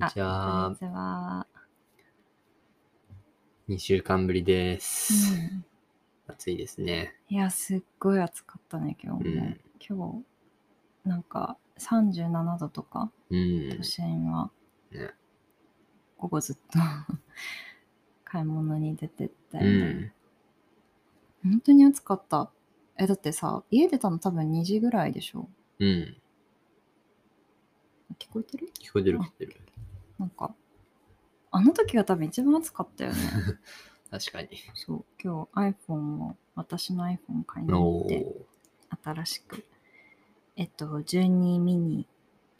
じゃこあんに、ちは。2週間ぶりです。うん暑いですね。いや、すっごい暑かったね、今日も。うん今日、なんか37度とか、うん都。心はね午後ずっと 買い物に出てって、うん。本当に暑かった。え、だってさ、家出たの多分2時ぐらいでしょ。うん。聞こえてる？聞こえてる聞こえてる。なんか、あの時が多分一番暑かったよね。確かに。そう、今日 iPhone を、私の iPhone 買いに行おって、ー新しく、えっと、12ミニ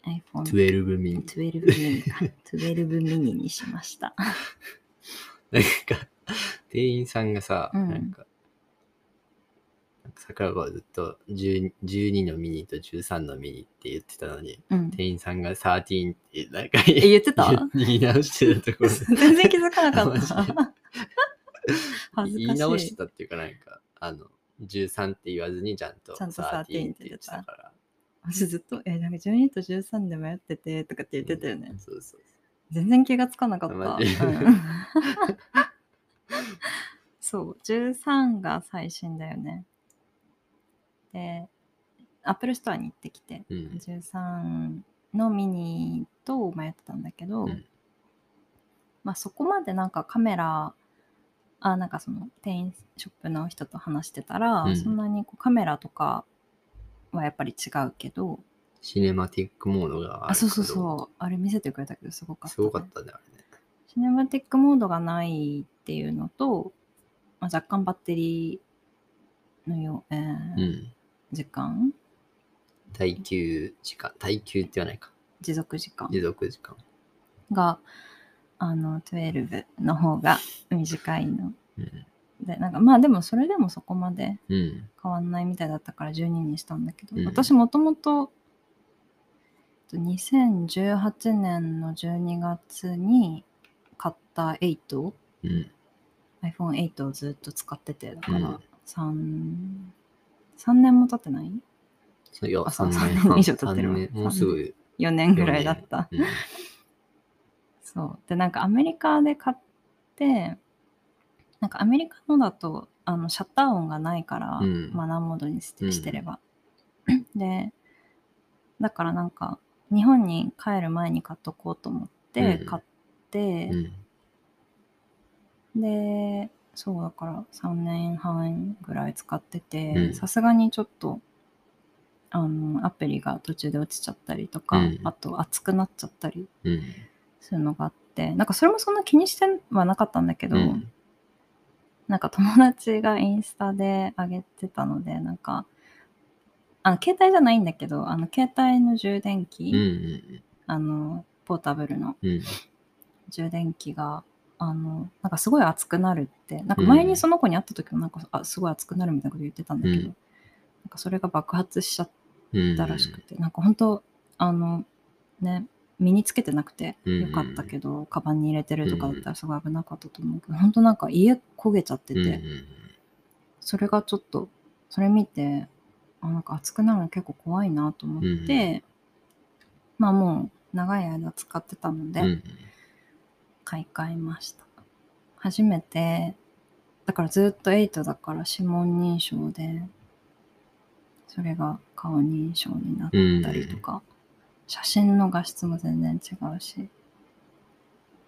iPhone 12ミニ。12ミニか。12ミニにしました。なんか、店員さんがさ、うんなんか桜子はずっと10 12のミニと13のミニって言ってたのに、うん。店員さんが13ってなんかえ、言ってた？言い直してたところ 全然気づかなかった。言い直してたっていうかなんか、あの、13って言わずにちゃんとちゃんと13 13って言ってたから。私ずっと、え、なんか12と13で迷っててとかって言ってたよね。うんそうそう全然気がつかなかった。そう、13が最新だよね。で、Apple Store に行ってきて、うん。13のミニと迷ってたんだけど、うんまあそこまでなんかカメラあなんかその店員ショップの人と話してたら、うんそんなにこうカメラとかはやっぱり違うけどシネマティックモードがあそうそうそうあれ見せてくれたけどすごかった、すごかったね、あれね。シネマティックモードがないっていうのと、まあ、若干バッテリーのよ、えーうん。時間？耐久時間、耐久って言わないか。持続時間持続時間。があの12の方が短いのうん。でなんかまあでもそれでもそこまでうん。変わんないみたいだったから12にしたんだけど、うん私もともと2018年の12月に買った8うん。iPhone8 をずっと使っててだかうんら 3, 3年も経ってない？そういや、あそう3 3年年以上経ってるもうすぐ ?4 年ぐらいだった。うん。そう。でなんかアメリカで買ってなんかアメリカのだとあのシャッター音がないから、うん。マナーモードにしてうん。してれば、でだからなんか日本に帰る前に買っとこうと思ってうん。買ってう、ん。でそうだから3年半ぐらい使ってうてんさすがにちょっとあのアプリが途中で落ちちゃったりとか、うんあと熱くなっちゃったりうん。するのがあってなんかそれもそんな気にしてはなかったんだけど、うんなんか友達がインスタで上げてたのでなんかあの携帯じゃないんだけどあの携帯の充電器、うん。うん。あのポータブルのうん。充電器があのなんかすごい熱くなるってなんか前にその子に会った時もなんか、あすごい熱くなるみたいなこと言ってたんだけど、うんなんかそれが爆発しちゃっうん。たらしくて、なんか本当あのね身につけてなくてうんよかったけど、カバンに入れてるとかだったらすごい危なかったと思うけど、本当なんか家焦げちゃってて、うん。うんそれがちょっとそれ見てあなんか熱くなるの結構怖いなと思って、まあもう長い間使ってたので、うん。買い替えました初めてだからずっと8だから指紋認証でそれが顔認証になったりとか、写真の画質も全然違うし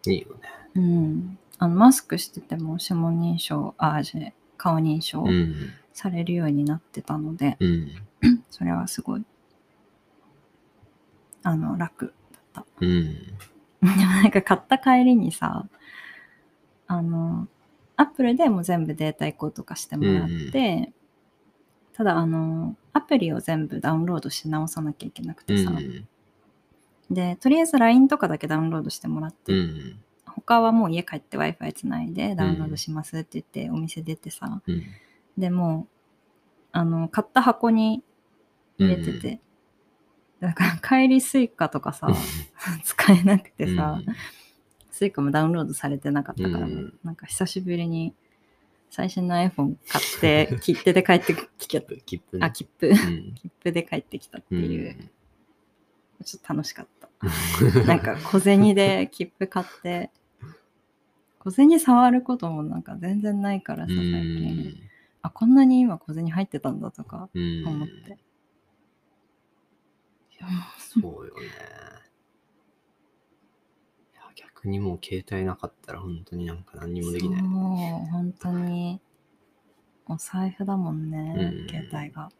いいよね。うんあのマスクしてても指紋認証あじゃ顔認証うん。されるようになってたので、うん。それはすごいあの楽だったうん。でもなんか買った帰りにさ、あの、アップルでも全部データ移行とかしてもらって、ただあの、アプリを全部ダウンロードし直さなきゃいけなくうてさ、ん。で、とりあえず LINE とかだけダウンロードしてもらって、うん。他はもう家帰って Wi-Fi つないでダウンロードしますって言ってお店出てさ、うん。でもう、あの、買った箱に入れてて、だから帰り Suica とかさ、使えなくてさ、 Suica もダウンロードされてなかったから、うんなんか久しぶりに最新の iPhone 買って、切手で帰ってきちゃった。切符ね。あ、切符。うん。切符で帰ってきたっていう、うんちょっと楽しかった。なんか小銭で切符買って、小銭触ることもなんか全然ないからうさ、最近。ん。あ、こんなに今小銭入ってたんだとかうん。思って。そうよね。いや、逆にもう携帯なかったら本当になんか何にもできない。そう、本当に。お財布だもんね、うん携帯が。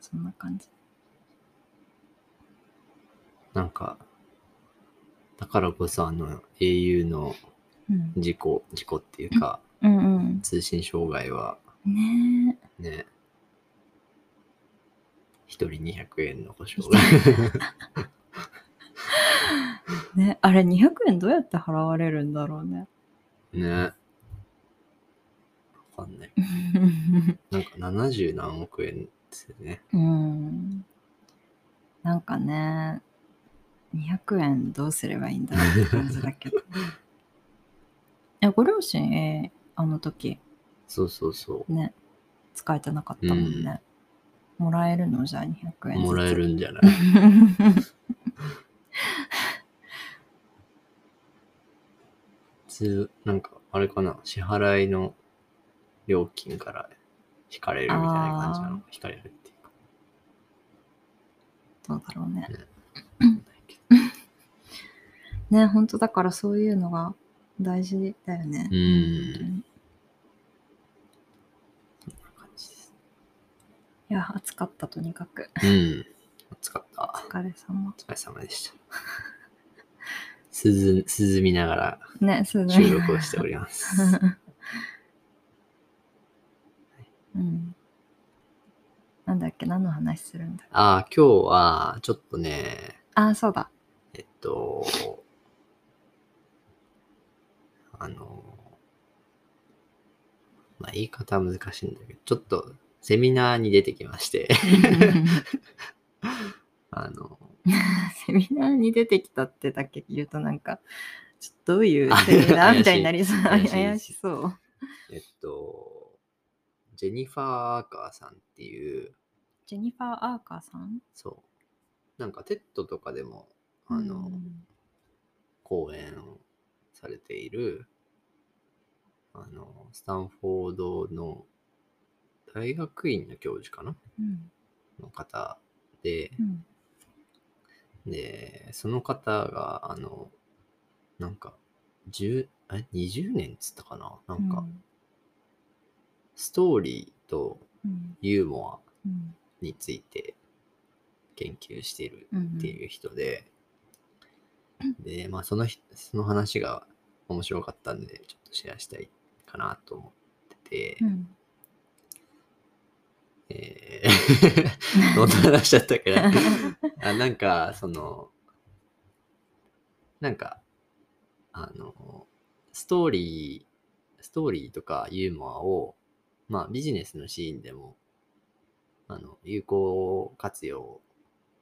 そんな感じ。なんか、だからこそあの au のうん。事故、事故っていうか、うんうん。通信障害はねえ。ね、一人200円の保証が。ね、あれ200円どうやって払われるんだろうね。ね。わかんない。なんか70何億円ですよね。うん。なんかね、200円どうすればいいんだろうって感じだけど。え、ご両親、えーあの時、そうそうそね、使えてなかったもんね。もらえるの？じゃあ200う。円。もらえるんじゃない？普通、なんか、あれかな、支払いの料金から引かれるみたいな感じなの？あ引かれるっていうか。どうだろうね。わかんないけどね、本当だからそういうのが大事だよね。うんな感じです。いや、暑かった、とにかく。うん。暑かった。お疲れ様お。疲れ様でした。涼涼みながら収録をしております。うん。なんだっけ、何の話するんだああ、今日はちょっとね、あ、そうだ。えっと、あの、まあ言い方は難しいんだけど、ちょっとセミナーに出てきまして、あの、セミナーに出てきたってだけ言うとなんか、ちょっとどういうセミナーみたいになりそう。怪しそう。えっと、ジェニファー・アーカーさんっていう、ジェニファー・アーカーさん？そう、なんか TED とかでも、あの、うん講演をされている、あの、スタンフォードの大学院の教授かな？うん。の方で、うん。で、その方が、あの、なんか、10、え、20年っつったかな？なんか、ストーリーとうん。ユーモアうんについて研究しているうんっていう人で、で、まあそのひ、その話が面白かったんで、ちょっとシェアしたいかなと思ってて、うんえー、どんな話だったっけな。あなんか、その、なんか、あの、ストーリー、ストーリーとかユーモアを、まあビジネスのシーンでも、あの、有効活用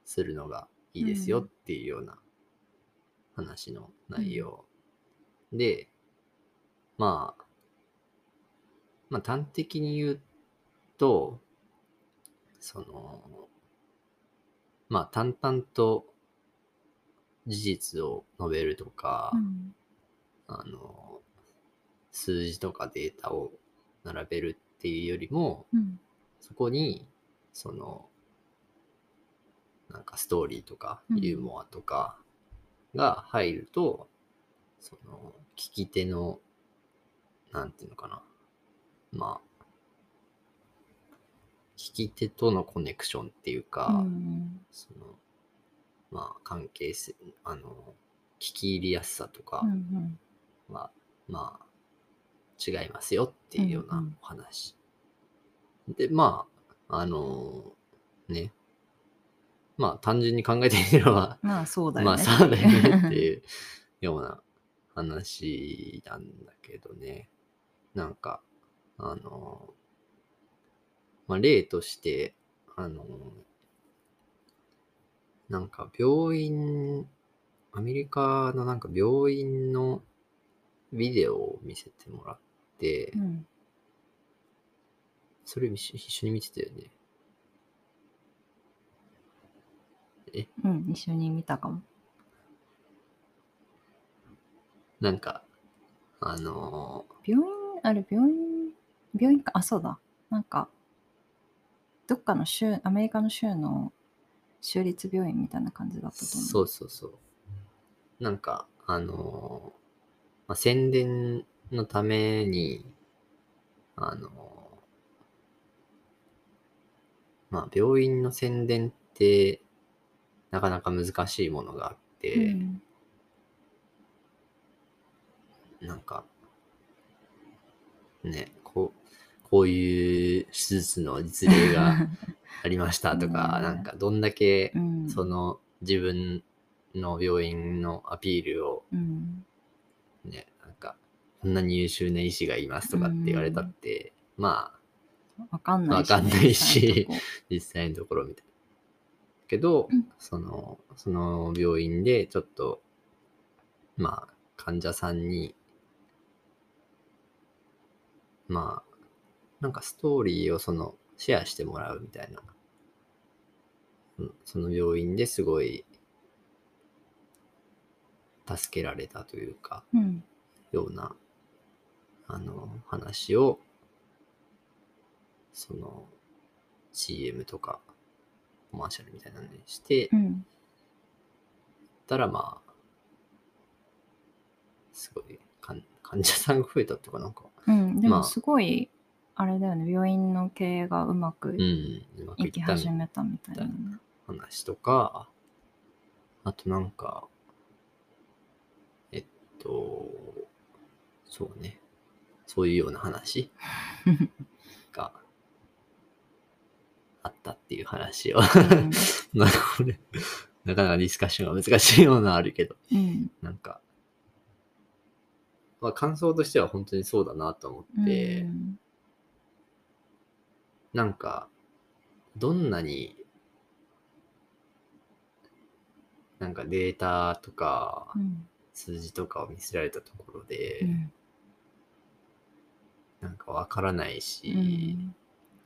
するのがいいですよっていうような話の内容。で、まあ、まあ端的に言うと、その、まあ淡々と事実を述べるとか、うん。あの、数字とかデータを並べるっていうよりも、うん。そこに、その、なんかストーリーとかうん。ユーモアとかが入ると、その、聞き手の、なんていうのかな。まあ、聞き手とのコネクションっていうか、うんその、まあ、関係性、あの、聞き入りやすさとかうんは、まあ、違いますよっていうようなうんうんお話。で、まあ、あのね、まあ、単純に考えてみれば、まあそうだよね。まあ、そうだよねっていうような話なんだけどね。なんか、あの、まあ、例として、あの、なんか病院、アメリカのなんか病院のビデオを見せてもらって、うんそれ一緒一緒に見てたよね。え？うん、一緒に見たかも。なんか、あの病院、あれ、病院、病院か、あ、そうだ。なんか、どっかの州、アメリカの州の州立病院みたいな感じだったと思う。そうそうそう。なんか、あのまあ、宣伝のために、あのまあ、病院の宣伝って、なかなか難しいものがあって、うんなんか、ね、こう、いう手術の実例が ありましたとか、うん。なんかどんだけう、ん、その自分の病院のアピールをうん、ね、なんか、こんなに優秀な医師がいますとかって言われたって、まあ、わかんないわかんないし実際のところみたいな。けど、うん。その、その病院でちょっと、まあ、患者さんに、まあ、なんかストーリーをその、シェアしてもらうみたいな。うんその病院ですごい、助けられたというか、うん、ような、あの、話を、その、CM とか、コマーシャルみたいなのにして、うん、たらまあ、すごい、患者さんが増えたっていうかなんか、うん。でまあもすごい、あれだよね、病院の経営がうまくいいき始めたみたいなね。話とか、あとなんか、えっと、そうね、そういうような話 があったっていう話を、なん。かこれ、なかなかディスカッションが難しいようなあるけど、うん、なんか、まあ感想としては本当にそうだなと思うん、って、うんなんか、どんなに、なんかデータとかうん数字とかを見せられたところで、うんなんかわからないし、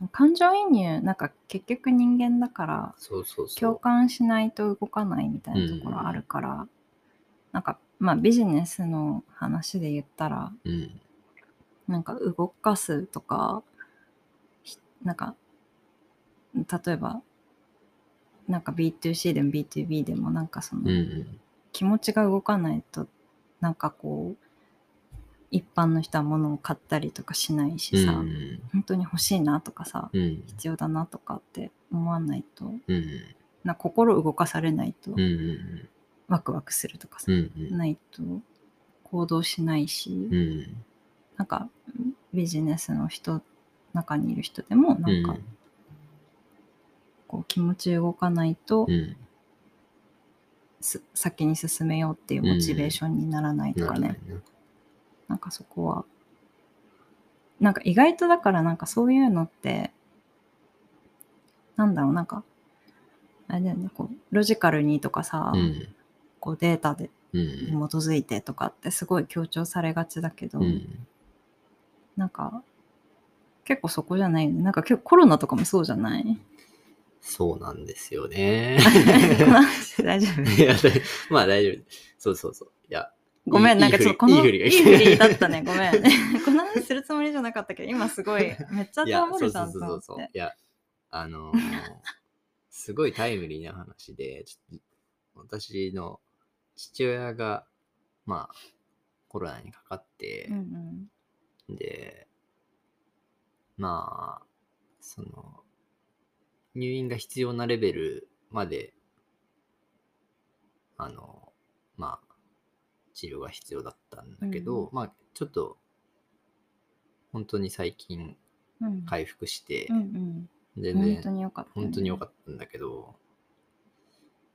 うん感情移入なんか結局人間だから共う。感しないと動かないみたいなところあるから、なんかまあビジネスの話で言ったらうん。なんか動かすとかひなんか例えばなんか B2C でも B2B でもなんかその、うんうん。気持ちが動かないとなんかこう一般の人は物を買ったりとかしないしさ、うん本当に欲しいなとかさうん。必要だなとかって思わないとうん。な心動かされないと。ワクワクするとかさ、うん。うん。ないと行動しないし、うん。なんかビジネスの人中にいる人でもなんかこう気持ち動かないと先に進めようっていうモチベーションにならないとかね、なるほどね。なんかそこはなんか意外とだからなんかそういうのってなんだろうなんかあれだよねこうロジカルにとかさ、うん。こうデータで基づいてとかってすごい強調されがちだけど、うん。なんか結構そこじゃないよねなんか結構コロナとかもそうじゃない？そうなんですよね。大丈夫？いや、だまあ大丈夫。そうそうそう。いや、ごめん、なんかちょっとこの、いいりだったね、ごめん。この話するつもりじゃなかったけど、今すごい、めっちゃいや、通るじゃんとそうそうそうそう。いや、あのー すごいタイムリーな話で、私の父親が、まあ、コロナにかかってうんう、んで、まあ、その、入院が必要なレベルまで、あの、まあ、治療が必要だったんだけど、うまあ、ちょっと、本当に最近うん。回復してう、ん全うん。本当然、によかった、本当に良かっったんだけど、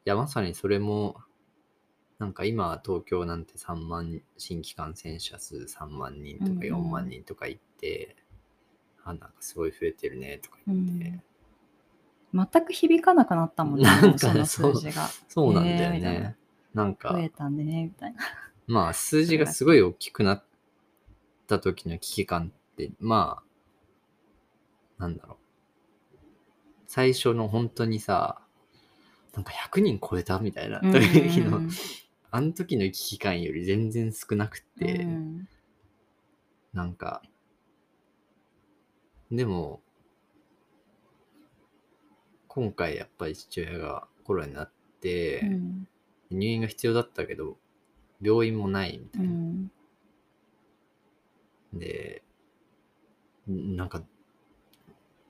いや、まさにそれも、なんか今、東京なんて3万、新規感染者数3万人とかうんうん。4万人とか言って、あ、なんかすごい増えてるねとか言って、ん。全く響かなくなったもんね、なんかその数字が。そうなんだよえーなね。なんか増、えたね、みたいな。まあ数字がすごい大きくなった時の危機感って、まあ、なんだろう。最初の本当にさ、なんか100人超えたみたいなうん時の、あの時の危機感より全然少なくて、うんなんか、でも、今回やっぱり父親がコロナになって、うん。入院が必要だったけど、病院もないみたいな。うん。で、んなんか、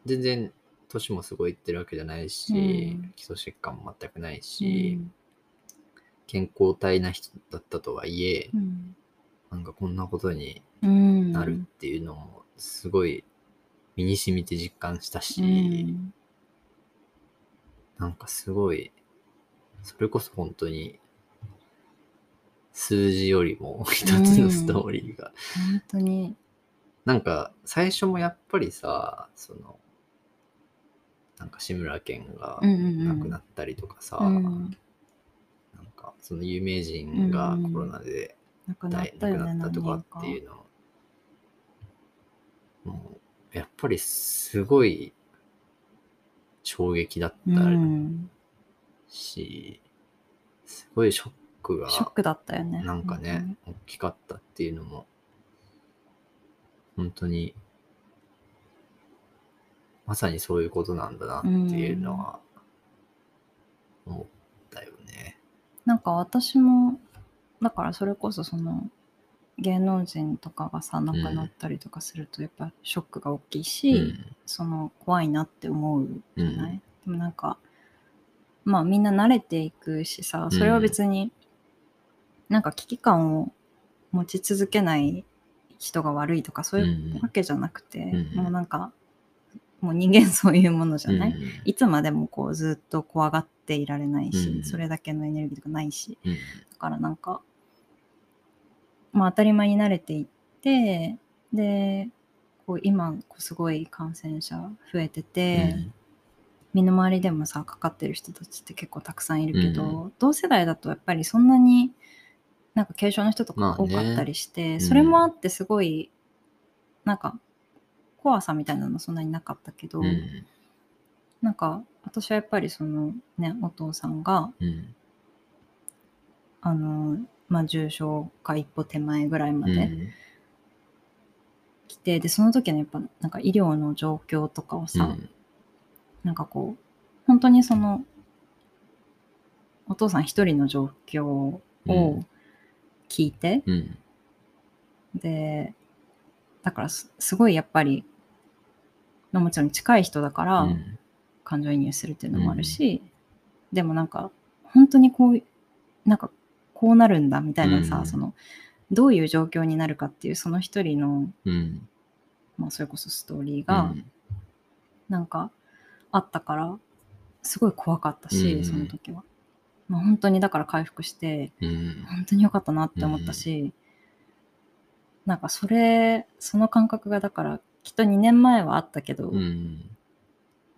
全然年もすごいいってるわけじゃないし、うん。基礎疾患も全くないし、健康体な人だったとはいえ、うん。なんかこんなことにうん。なるっていうのもすごい身に染みて実感したし、うん。なんかすごい、それこそ本当に数字よりも一つのストーリーが、本当に。なんか最初もやっぱりさ、その、なんか志村けんがうんうんうん。亡くなったりとかさ、うん。なんかその有名人がコロナで亡くなったとかっていうのもうやっぱりすごい衝撃だったうん。し、すごいショックがショックだったよね。なんかね、大きかったっていうのも本当にまさにそういうことなんだなっていうのは思ったよね。なんか私もだからそれこそその芸能人とかがさ亡くなったりとかするとやっぱショックが大きいし、うん。その怖いなって思うじゃない、うん。でもなんかまあみんな慣れていくしさそれは別になんか危機感を持ち続けない人が悪いとかそういうわけじゃなくて、うん。もうなんかもう人間そういうものじゃない、うん。いつまでもこうずっと怖がっていられないし、うん。それだけのエネルギーとかないし。うん。だからなんかまあ当たり前に慣れていってでこう今こうすごい感染者増えてて、身の回りでもさかかってる人たちって結構たくさんいるけど、う同世代だとやっぱりそんなになんか軽症の人とまあねか多かったりして、うんそれもあってすごいなんか怖さみたいなのそんなになかったけど、うん。なんか私はやっぱりそのねお父さんがうん。あのまあ重症化一歩手前ぐらいまでうん。来て、でその時のやっぱなんか医療の状況とかをさ、うん。なんかこう本当にそのお父さん一人の状況を聞いて、うん。でだからすすごいやっぱり、まあ、もちろん近い人だからうん。感情移入するっていうのもあるし、でもなんか本当にこうなんかこうなるんだみたいなさ、うん。そのどういう状況になるかっていうその一人の、うん。まあ、それこそストーリーが、うん。なんかあったからすごい怖かったし、うん。その時は、まあ、本当にだから回復してうん。本当に良かったなって思ったし、なんかそれその感覚がだからきっと2年前はあったけど、うん。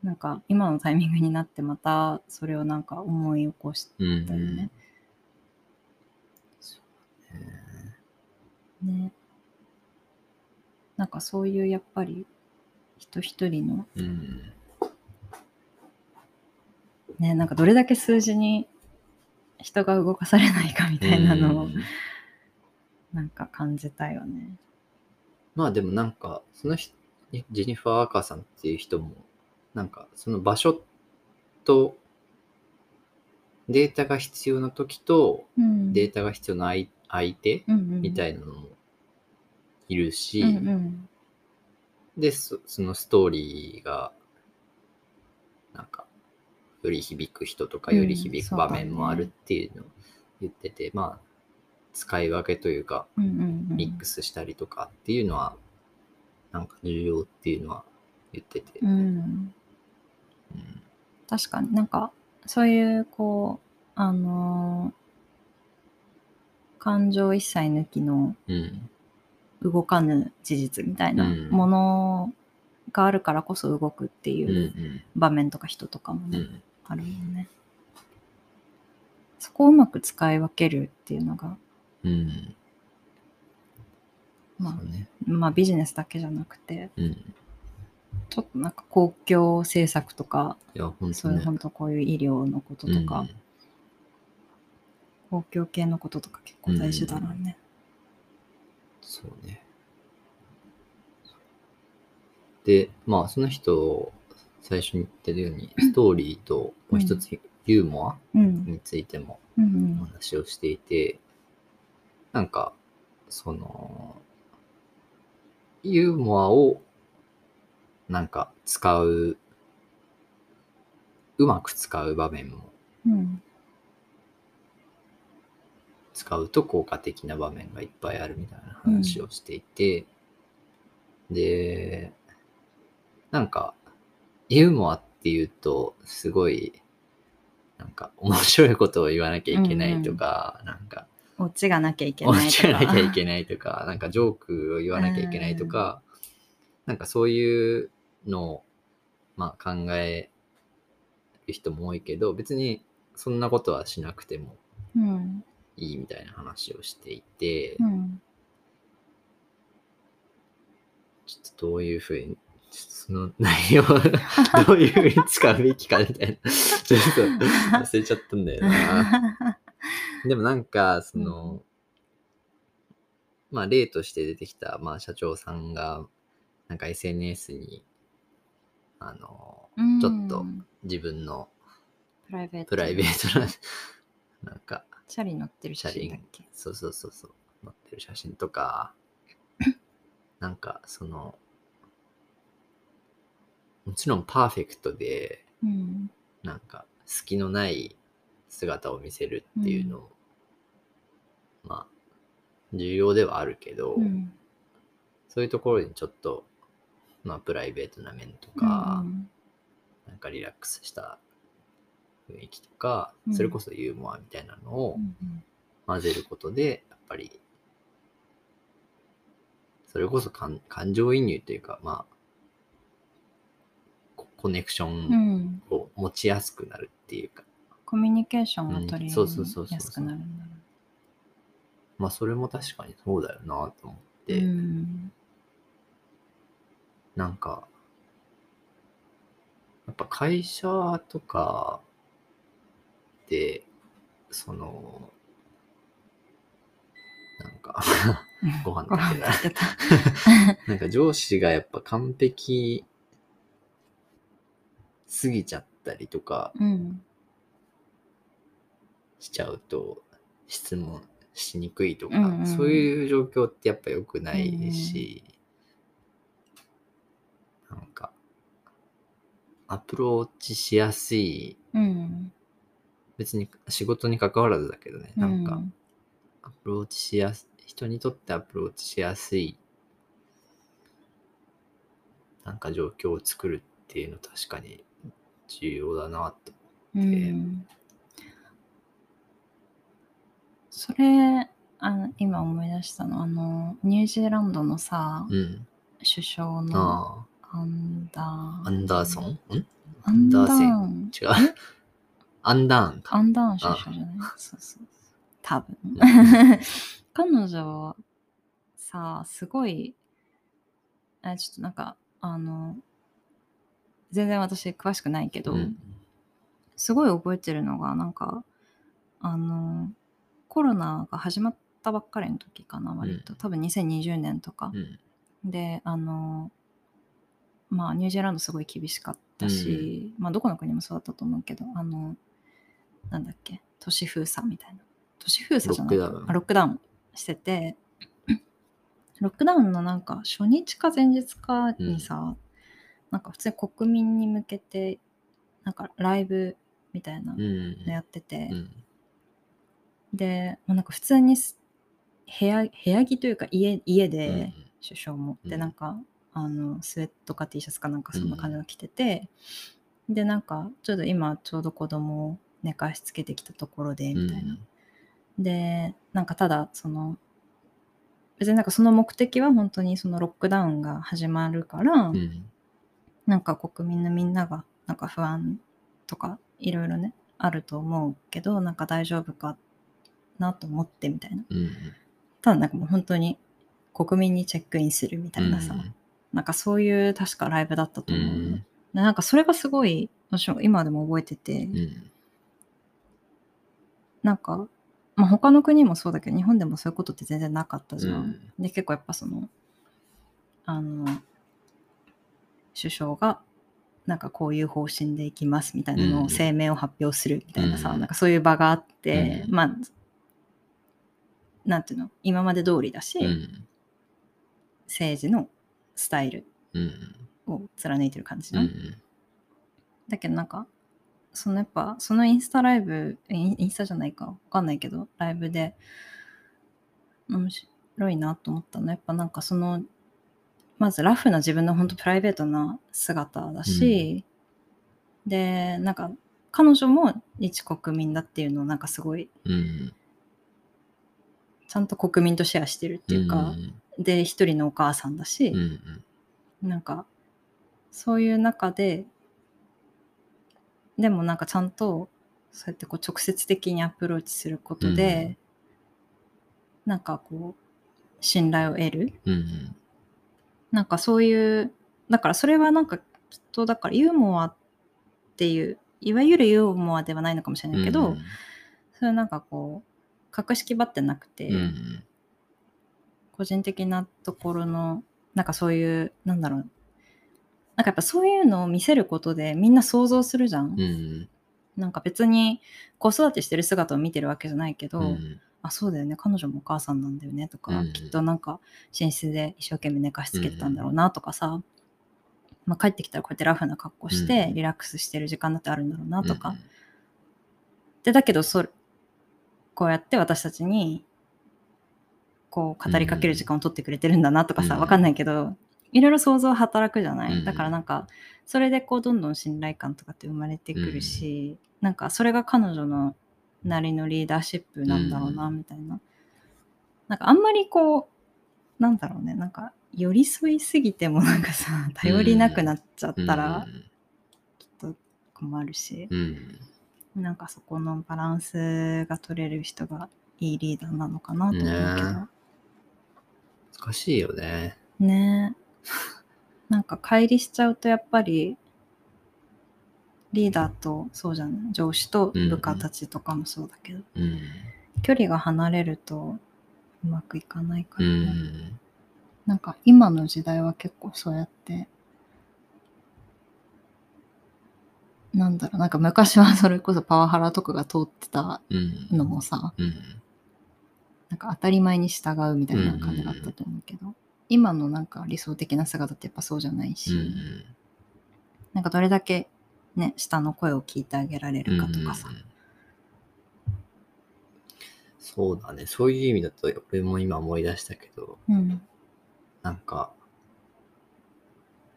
なんか今のタイミングになってまたそれをなんか思い起こしうんたよね。ね。なんかそういうやっぱり人一人のうん。ねなんかどれだけ数字に人が動かされないかみたいなのをうん。なんか感じたよね。まあでもなんか、その人、ジェニファー・アーカーさんっていう人も、なんかその場所とデータが必要な時とうん。データが必要な相相手みたいいなのもいるし、うんうん。でそ、そのストーリーが、なんか、より響く人とかうんより響く場面もあるっていうのを言ってて、まあ、使い分けというか、うんうんうん。ミックスしたりとかっていうのは、なんか重要っていうのは言ってて。うん。うん。確かになんかそういうこうあのー感情一切抜きのうん。動かぬ事実みたいなうんものがあるからこそ動くってうん。う。いうん場面とか人とかもね、うん。あるもんね。そこをうまく使い分けるっていうのが、うん。まそうね。あ、まあビジネスだけじゃなくて、うん。ちょっとなんか公共政策とか、いや、本そういう。本当こういう医療のこととか、うん公共系のこととか結構大事だろうね。そうね。で、まあ、その人、最初に言ってるように、ストーリーと、もう一つ、ユーモアうん。についてもうんお話をしていて、なんか、その、ユーモアを、なんか、使う、うまく使う場面も、うん。使うと効果的な場面がいっぱいあるみたいな話をしていて、で、なんか、ユーモアっていうと、すごい、なんか、面白いことを言わなきゃいけないとか、なんか、オチがなきゃいけ落ないとか。ちなきゃいけないとか、なんかジョークを言わなきゃいけないとか、なんかそういうのを、まあ考える人も多いけど、別にそんなことはしなくてもうん。いいみたいな話をしていて、うん。ちょっとどういうふうに、その内容を どういうふうに使うべきかみたいな、ちょっと忘れちゃったんだよな。でもなんか、その、まあ例として出てきた、まあ社長さんが、なんか SNS に、あの、うんちょっと自分のプライベート。プライベートな、なんか、チャリ乗ってる写真だっけ？そうそうそうそう、載ってる写真とか、なんかその、もちろんパーフェクトで、うん。なんか隙のない姿を見せるっていうの、まあ、重要ではあるけど、うん。そういうところにちょっと、まあ、プライベートな面とか、うん。なんかリラックスした雰囲気とか、うんそれこそユーモアみたいなのをうん混ぜることで、やっぱり、それこそ感感情移入というか、まあ、ココネクショうンん。を持ちやすくなるっていうか、コミュニケーションが取りやすくなるんだろまあ、それも確かにそうだよなと思っう。て、うん。なんか、やっぱ会社とかで、その、なんか、ご飯食べてた。なんか上司がやっぱ完璧すぎちゃったりとかうん。しちゃうと質問しにくいとか、うんうんそういう状況ってやっぱ良くないし、なんかアプローチしやすいうん。別に仕事に関わらずだけどね、なんかうんアプローチしやす人にとってアプローチしやすいなんか状況を作るっていうの確かに重要だなと。うん。それあの今思い出したのあのニュージーランドのさ、うん。首相のあアンダー。あ、アンダーソン？ん？アンダー。アンダーセン？違う。アンダーンか。アンダーン首相じゃないそうそう。多分。うん彼女はさすごいあちょっとなんかあの全然私詳しくないけど、うん。すごい覚えてるのがなんかあのコロナが始まったばっかりの時かな割と、うん。多分2020年とか。う、ん。であのまあニュージーランドすごい厳しかったし、まあどこの国もそうだったと思うけどあのなんだっけ？都市封鎖みたいな。都市封鎖じゃない？ロックダウン。あロックダウンしてて。ロックダウンのなんか初日か前日かにさ、なんか普通に国民に向けてなんかライブみたいなうんのやってて、うん。で、まあ、なんか普通にす部屋部屋着というか家家で、うん首相も。で、うん。なんか、あの、スウェットか T シャツかなんかそんな感じの着てて、で、なんか、ちょうど今、ちょうど子供を寝かしつけてきたところで、みたいな。で、なんかただ、その、別になんかその目的は本当にそのロックダウンが始まるから、うんうんなんか国民のみんながなんか不安とかいろいろねあると思うけどなんか大丈夫かなと思ってみたいなうんただなんかもう本当に国民にチェックインするみたいなさ、うんなんかそういう確かライブだったとう思う。ん。でなんかそれがすごい、私も今でも覚えてて、うん。なんか、まあ、他の国もそうだけど、日本でもそういうことって全然なかったじゃん。うんで、結構やっぱその、あの、首相が、なんかこういう方針でいきますみたいなのうんを声明を発表するみたいなさ、うんなんかそういう場があって、うんまあ、なんていうの、今まで通りだし、うん。政治のスタイルうん。を貫いてる感じじゃん。うん。だけどなんか、そのやっぱ、そのインスタライブ、インスタじゃないか、わかんないけど、ライブで、面白いなと思ったの。やっぱなんかその、まずラフな自分の本当プライベートな姿だし、で、なんか、彼女も一国民だっていうのをなんかすごい、うん。ちゃんと国民とシェアしてるっていうか、で、一人のお母さんだし、うん。うん。なんか、そういう中で、でもなんかちゃんと、そうやってこう直接的にアプローチすることで、なんかこう、信頼を得る。うん。なんかそういう、だからそれはなんかきっと、だからユーモアっていう、いわゆるユーモアではないのかもしれないけど、それはなんかこう、格式ばってなくて、うん。個人的なところの、なんかそういう、なんだろう。なんかやっぱそういうのを見せることでみんな想像するじゃん。うん。なんか別に子育てしてる姿を見てるわけじゃないけど、うん。あ、そうだよね、彼女もお母さんなんだよねとか、うんきっとなんか寝室で一生懸命寝かしつけてたんだろうなとかさ、まあ、帰ってきたらこうやってラフな格好してうんリラックスしてる時間だってあるんだろうなとか。で、だけどそれ、こうやって私たちにこう語りかける時間を取ってくれてるんだなとかさ、うんわかんないけど、いろいろ想像働くじゃない、うんだからなんか、それでこうどんどん信頼感とかって生まれてくるし、なんかそれが彼女のなりのリーダーシップなんだろうな、うみたいな。なんかあんまりこう、なんだろうね、なんか寄り添いすぎてもなんかさ、頼りなくなっちゃったらきっと困るし、うん。なんかそこのバランスが取れる人がいいリーダーなのかなと思うけど。難しいよね。ねえ。なんか乖離しちゃうとやっぱりリーダーとそうじゃない上司と部下たちとかもそうだけど、うん。距離が離れるとうまくいかないかうらね、ん。なんか今の時代は結構そうやってなんだろうなんか昔はそれこそパワハラとかが通ってたうん。のもさうん。なんか当たり前に従うみたいな感じだったと思うけど、今のなんか理想的な姿ってやっぱそうじゃないし、うん。なんかどれだけね、下の声を聞いてあげられるかとかさ。うんそうだね。そういう意味だと、俺も今思い出したけど、うん。なんか、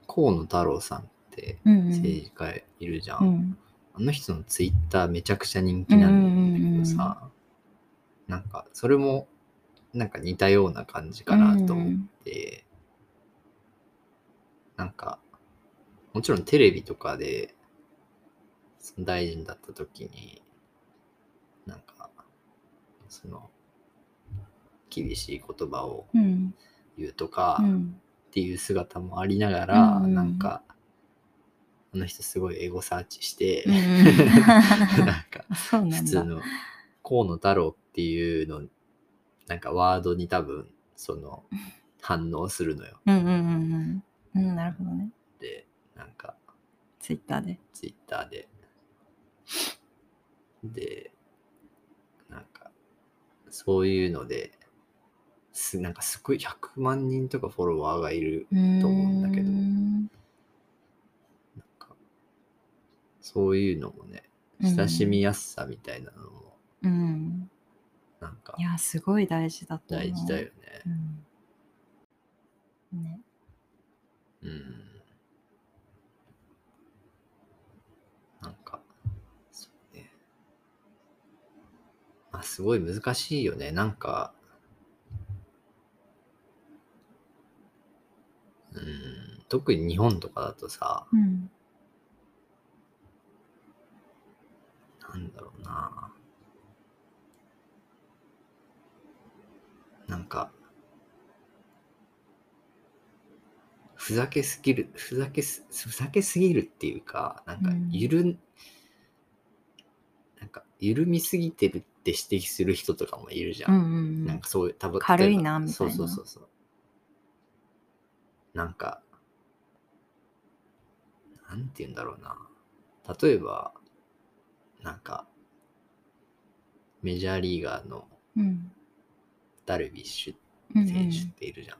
河野太郎さんってうんうん。政治家いるじゃん。うん。あの人のツイッターめちゃくちゃ人気なんだけどさ、なんか、それも、なんか似たような感じかなと思って、なんか、もちろんテレビとかで、その大臣だった時に、なんか、その、厳しい言葉をうん。言うとかうん。っていう姿もありながら、うんなんか、あの人すごいエゴサーチして、うん なんか。普通の河野太郎っていうのなんかワードに多分その反応するのようんうんうんうん。うん、なるほどね。でなんかツイッターで。ツイッターででなんかそういうのですなんかすごい100万人とかフォロワーがいると思うんだけどんなんかそういうのもねうん親しみやすさみたいなのもうん。なんかいや、すごい大事だと思う。大事だよねうん。ね。うんなんか、そうね。まあ、すごい難しいよね。なんか、うん、特に日本とかだとさ、うん。なんだろうな。なんか、ふざけすぎる、ふざけす、ふざけすぎるっていうか、なんかうん、ゆる、なんか、緩みすぎてるって指摘する人とかもいるじゃん。うんうんうんなんかそういう、多分軽いなみたいなそうそうそうそう。なんか、なんて言うんだろうな。例えば、なんか、メジャーリーガーのうんダルビッシュうんうん。選手っているじゃん。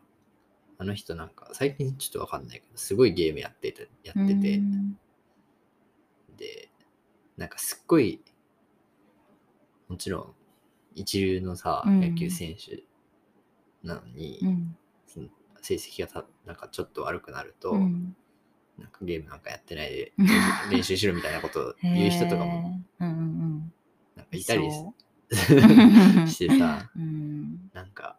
あの人なんか、最近ちょっとわかんないけど、すごいゲームやってて、やってて、うん。で、なんかすっごい、もちろん、一流のさ、うん。野球選手なのに、うん。その成績がたなんかちょっと悪くなると、うん。なんかゲームなんかやってないで うん練習しろみたいなことを言う人とかもなんかうん。いたりそ してさ、ううんなんか、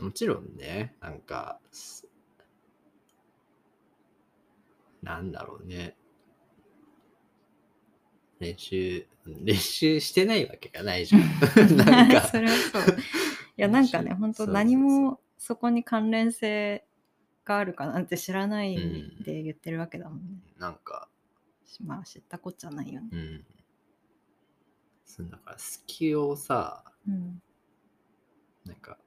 もちろんね、なんか、すなんだろうね。練習、練習してないわけがないじゃん。なんか、それはそう。いや、なんかね、本当何もそこに関連性があるかなんて知らないうんで言ってるわけだもんね。なんか、まあ、知ったこっちゃないよね。うん。そうだから、隙をさ、うん。なんか、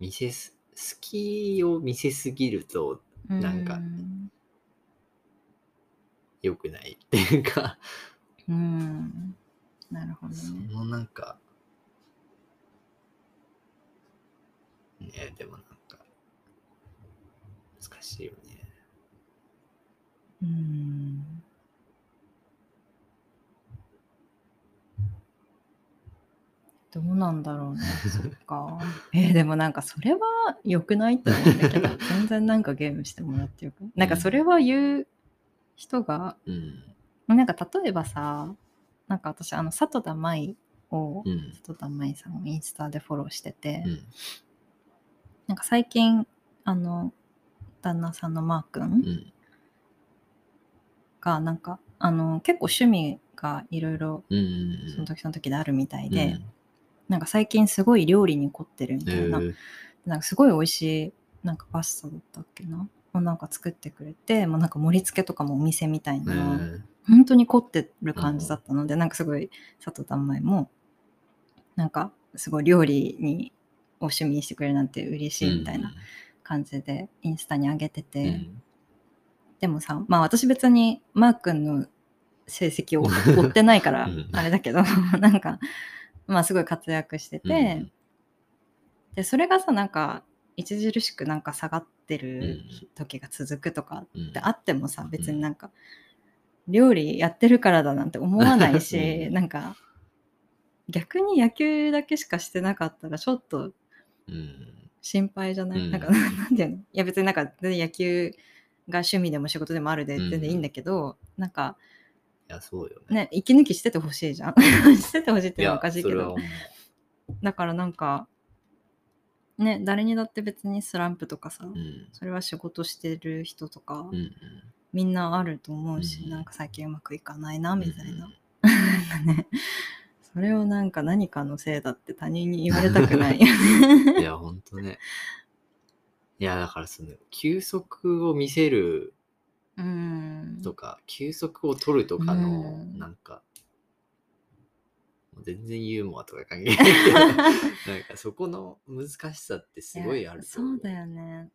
見せす、隙を見せすぎるとなんかうん良くないっていうか、うん。なるほどそね。のなんか、ねでもなんか、難しいよね。うん。どうなんだろうね。そっか。えーでもなんかそれは良くないって思うんだけど、全然なんかゲームしてもらってよく？なんかそれは言う人が、うん。なんか例えばさ、なんか私、あの、里田舞を、うん。里田舞さんをインスタでフォローしてて、うん。なんか最近、あの、旦那さんのマー君うん。が、なんか、あの、結構趣味がいろいろうん。その時その時であるみたいうん。で、なんか最近すごい料理に凝ってるみたいな、えー。なんかすごい美味しいなんかパスタだったっけなをなんか作ってくれてもうなんか盛り付けとかもお店みたいえな、ー。本当に凝ってる感じだったので、なんかすごい佐藤丹前もなんかすごい料理にお趣味にしてくれるなんて嬉しいみたいな感じでインスタに上げてて、うんでもさまあ私別にマー君の成績を追ってないからうん。あれだけど なんかまあすごい活躍してて、でそれがさなんか著しくなんか下がってる時が続くとかうん。ってあってもさ別になんか料理やってるからだなんて思わないし、うん。なんか逆に野球だけしかしてなかったらちょっとうん。心配じゃない、うん。なんか なんていうの？いや別になんか全然野球が趣味でも仕事でもあるで全然いいんだけど、なんかいや、そうよね。ね息抜きしててほしいじゃん しててほしいっていうのはおかしいけどだからなんかね誰にだって別にスランプとかさ、うん。それは仕事してる人とか、うん。みんなあると思うし、うんなんか最近うまくいかないなみたいな、うんねそれをなんか何かのせいだって他人に言われたくないよね いや、ほんとね。いや、だからその、休息を見せるうん。とか、休息を取るとかの、うん。なんか、全然ユーモアとか関係ないけど、なんかそこの難しさってすごいあると思そうだよね。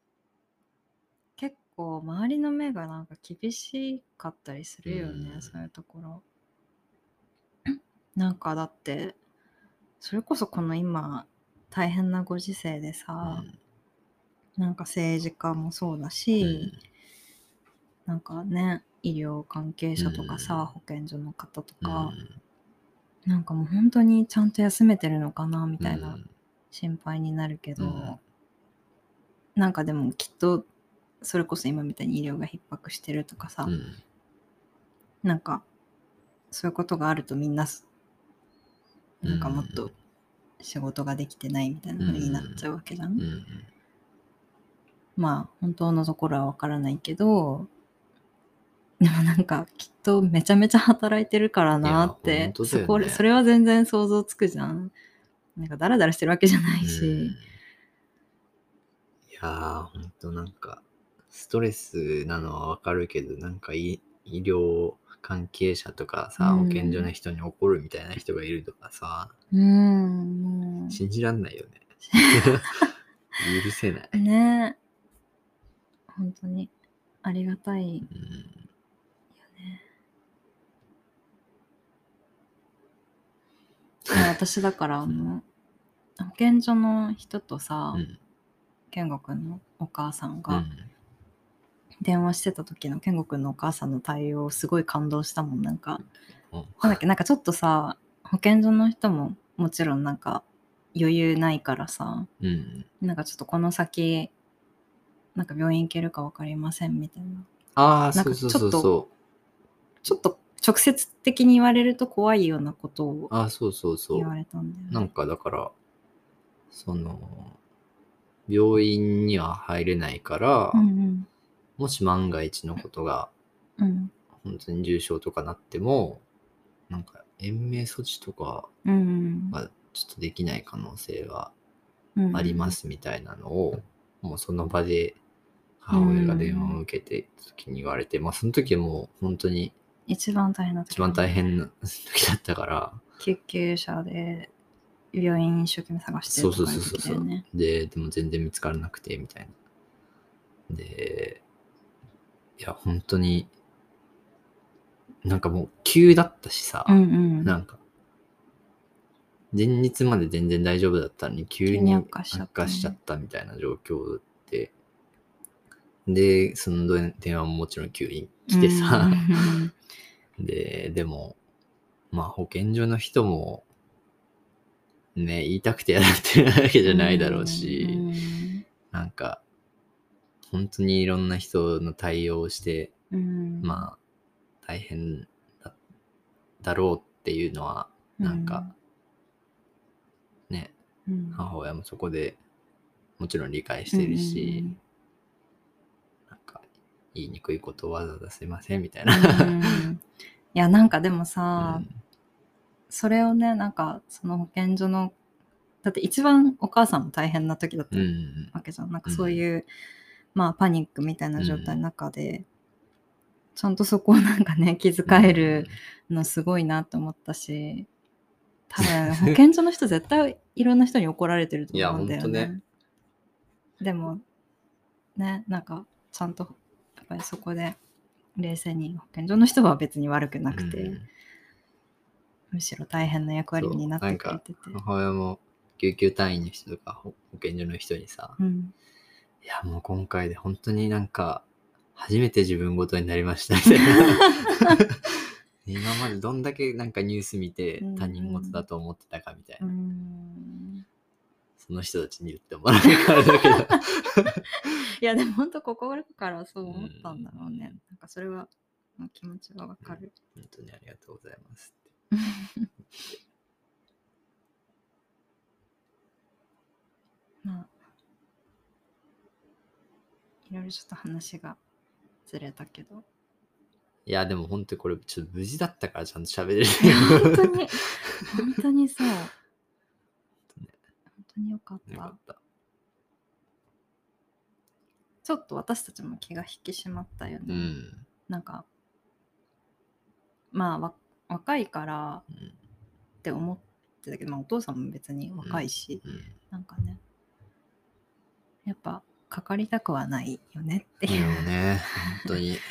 結構周りの目がなんか厳しかったりするよね、うん。そういうところ。なんかだってそれこそこの今大変なご時世でさ、なんか政治家もそうだし、うん。なんかね医療関係者とかさ、うん。保健所の方とうん。か、なんかもう本当にちゃんと休めてるのかなみたいな心配になるけど、うん。なんかでもきっとそれこそ今みたいに医療が逼迫してるとかさ、うん。うんなんかそういうことがあるとみんなすなんかもっと仕事ができてないみたいな風になっちゃうわけじゃん。うんまあ本当のところはわからないけどでもなんかきっとめちゃめちゃ働いてるからなってねそこそれは全然想像つくじゃん。なんかダラダラしてるわけじゃないし、やー、ほんとなんか、ストレスなのはわかるけど、なんか医医療関係者とかさ、うん保健所の人に怒るみたいな人がいるとかさ、うん、も信じらんないよね。許せない。う。ね本当にありがたいようん。ね。いや私だからあの保健所の人とさ、うん。健吾くんのお母さんがうん。電話してた時の健吾くんのお母さんの対応すごい感動したもん。なんかうん。なんだっけなんかちょっとさ保健所の人ももちろんなんか余裕ないからさうん。なんかちょっとこの先なんか病院行けるか分かりませんみたいなああ、なんかそうそうそうそちょっと直接的に言われると怖いようなことをう。ああ、そうそうそう言。われたんだよね。なんかだから、その、病院には入れないから、うんもし万が一のことがうんうん本当に重症とかなっても、なんか延命措置とかうんがちょっとできない可能性はうんありますみたいなのを、もうその場で母親が電話を受けて時に言われて、まあその時はもう本当に一番大変な時一番大変な時だったから、救急車で病院一生懸命探してそうそうるとかいうそうそうそう。で、でも全然見つからなくて、みたいな。で、いや、本当に、なんかもう急だったしさ、うんうん。なんか、前日まで全然大丈夫だったのに、急急にに悪化しちゃったみたいな状況で、で、その電話ももちろん急に来てさ、で、でも、まあ保健所の人も、ね、言いたくてやってるわけじゃないだろうし、なんか、本当にいろんな人の対応をして、うん、まあ、大変だだろうっていうのは、なんか、ね、うん、母親もそこでもちろん理解してるし、なんか、言いにくいことをわざわざすいませんみたいな。うんうんうん。いやなんかでもさ、うん。それをねなんかその保健所のだって一番お母さんも大変な時だったうんうんわけじゃん、なんかそういう、まあパニックみたいな状態の中で、ちゃんとそこをなんかね気遣えるのすごいなと思ったし多分保健所の人絶対いろんな人に怒られてると思うんだよね。いやほんとねでもねなんかちゃんとやっぱりそこで冷静に保健所の人は別に悪くなくて、うんむしろ大変な役割になってくれてて。母親も救急隊員の人とか保保健所の人にさ、うんいやもう今回で本当になんか初めて自分ごとになりましたみたいな 今までどんだけなんかニュース見てうん他人事だと思ってたかみたいな、うん。その人たちに言ってもらうからだけど。いやでも本当心からそう思ったんだろうね。なんかそれはの気持ちはわかる。本当にありがとうございます まあ。いろいろちょっと話がずれたけど。いやでも本当にこれちょっと無事だったからちゃんと喋れる本当に。本当にそう。本当によかった。よかった。ちょっと私たちも気が引き締まったよね。うん、なんかまあわ若いからうんって思ってたけど、まあ、お父さんも別に若いし、うん、なんかねやっぱかかりたくはないよねっていいいう、よね本当に。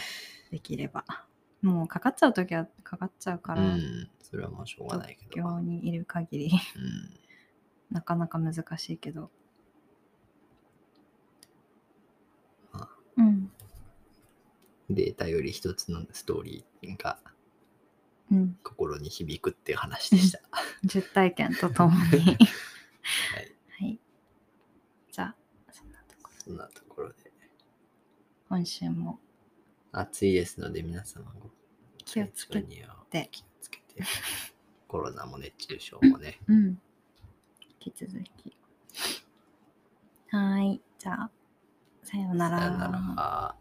できればもうかかっちゃう時はかかっちゃうから、うん。それはもうしょうがないけど、東京にいる限りうん。なかなか難しいけど。まあ。うん。データより一つのストーリーがうん。心に響くっていう話でした。実体験とともに。はい、はい。じゃあそんなところそんなところで。今週も暑いですので皆様ご気をつけて。気をつけて。コロナも熱中症もね。うん。引き続き。はーい。じゃあさようなら。さよなら。